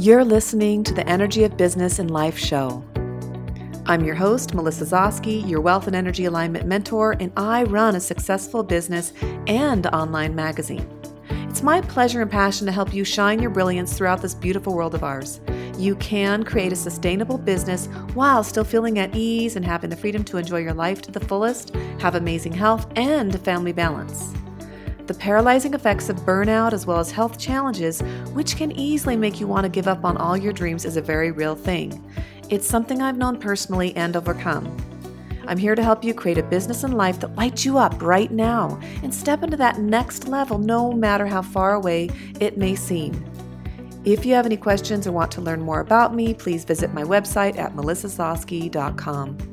You're listening to the Energy of Business and Life show. I'm your host, Melissa Zoske, your wealth and energy alignment mentor, and I run a successful business and online magazine. It's my pleasure and passion to help you shine your brilliance throughout this beautiful world of ours. You can create a sustainable business while still feeling at ease and having the freedom to enjoy your life to the fullest, have amazing health, and family balance. The paralyzing effects of burnout as well as health challenges, which can easily make you want to give up on all your dreams, is a very real thing. It's something I've known personally and overcome. I'm here to help you create a business and life that lights you up right now and step into that next level no matter how far away it may seem. If you have any questions or want to learn more about me, please visit my website at melissazoske.com.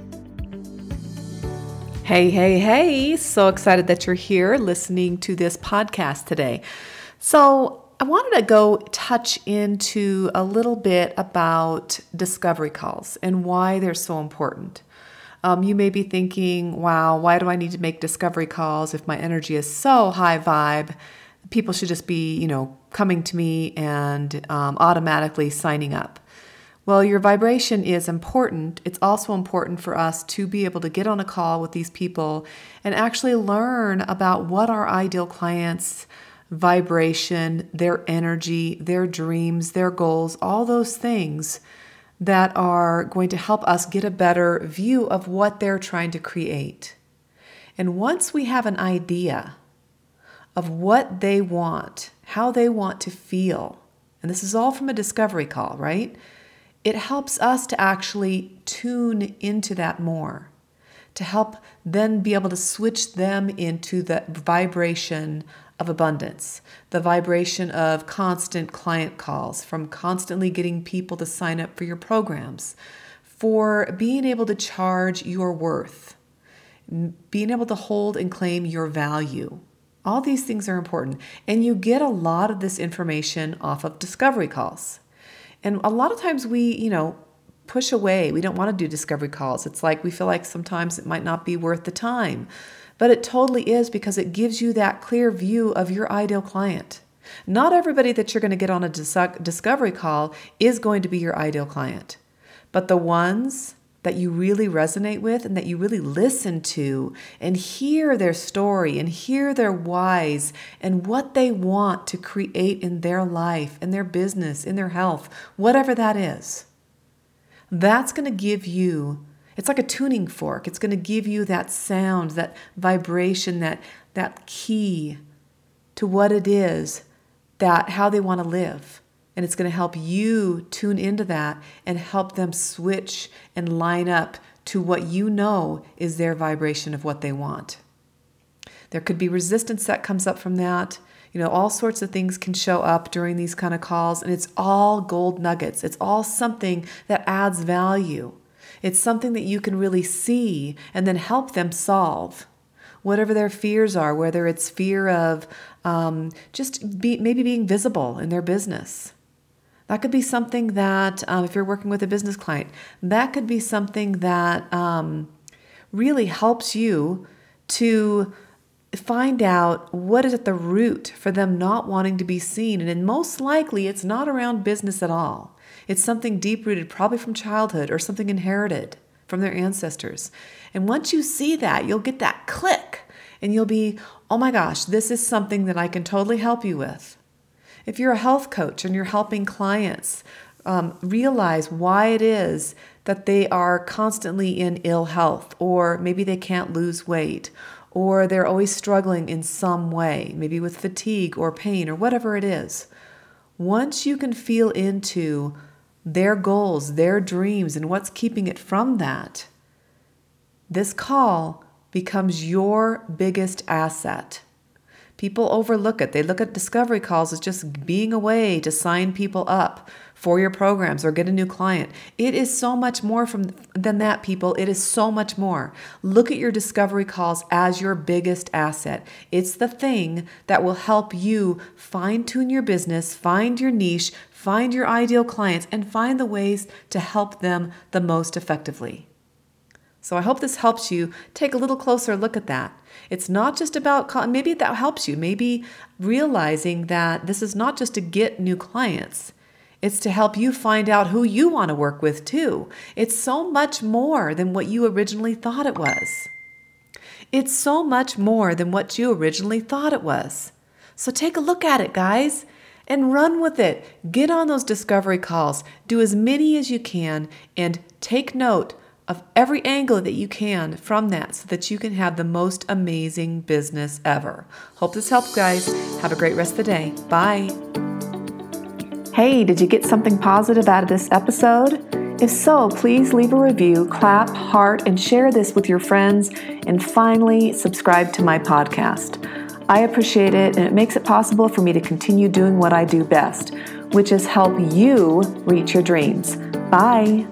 Hey, hey, hey. So excited that you're here listening to this podcast today. So, I wanted to go touch into a little bit about discovery calls and why they're so important. Um, you may be thinking, wow, why do I need to make discovery calls if my energy is so high vibe? People should just be, you know, coming to me and um, automatically signing up. Well, your vibration is important. It's also important for us to be able to get on a call with these people and actually learn about what our ideal clients' vibration, their energy, their dreams, their goals, all those things that are going to help us get a better view of what they're trying to create. And once we have an idea of what they want, how they want to feel, and this is all from a discovery call, right? It helps us to actually tune into that more, to help then be able to switch them into the vibration of abundance, the vibration of constant client calls, from constantly getting people to sign up for your programs, for being able to charge your worth, being able to hold and claim your value. All these things are important. And you get a lot of this information off of discovery calls. And a lot of times we, you know, push away. We don't want to do discovery calls. It's like we feel like sometimes it might not be worth the time. But it totally is because it gives you that clear view of your ideal client. Not everybody that you're going to get on a discovery call is going to be your ideal client, but the ones that you really resonate with and that you really listen to and hear their story and hear their whys and what they want to create in their life, in their business, in their health, whatever that is. That's going to give you it's like a tuning fork. It's going to give you that sound, that vibration, that that key to what it is that how they want to live. And it's going to help you tune into that and help them switch and line up to what you know is their vibration of what they want. There could be resistance that comes up from that. You know, all sorts of things can show up during these kind of calls, and it's all gold nuggets. It's all something that adds value. It's something that you can really see and then help them solve. Whatever their fears are, whether it's fear of um, just be, maybe being visible in their business. That could be something that, um, if you're working with a business client, that could be something that um, really helps you to find out what is at the root for them not wanting to be seen. And most likely, it's not around business at all. It's something deep rooted, probably from childhood or something inherited from their ancestors. And once you see that, you'll get that click and you'll be, oh my gosh, this is something that I can totally help you with. If you're a health coach and you're helping clients um, realize why it is that they are constantly in ill health, or maybe they can't lose weight, or they're always struggling in some way, maybe with fatigue or pain or whatever it is. Once you can feel into their goals, their dreams, and what's keeping it from that, this call becomes your biggest asset. People overlook it. They look at discovery calls as just being a way to sign people up for your programs or get a new client. It is so much more from than that people. It is so much more. Look at your discovery calls as your biggest asset. It's the thing that will help you fine tune your business, find your niche, find your ideal clients and find the ways to help them the most effectively. So I hope this helps you take a little closer look at that. It's not just about, maybe that helps you, maybe realizing that this is not just to get new clients, It's to help you find out who you want to work with, too. It's so much more than what you originally thought it was. It's so much more than what you originally thought it was. So take a look at it, guys, and run with it. Get on those discovery calls, do as many as you can, and take note of every angle that you can from that so that you can have the most amazing business ever. Hope this helped, guys. Have a great rest of the day. Bye. Hey, did you get something positive out of this episode? If so, please leave a review, clap, heart, and share this with your friends. And finally, subscribe to my podcast. I appreciate it, and it makes it possible for me to continue doing what I do best, which is help you reach your dreams. Bye.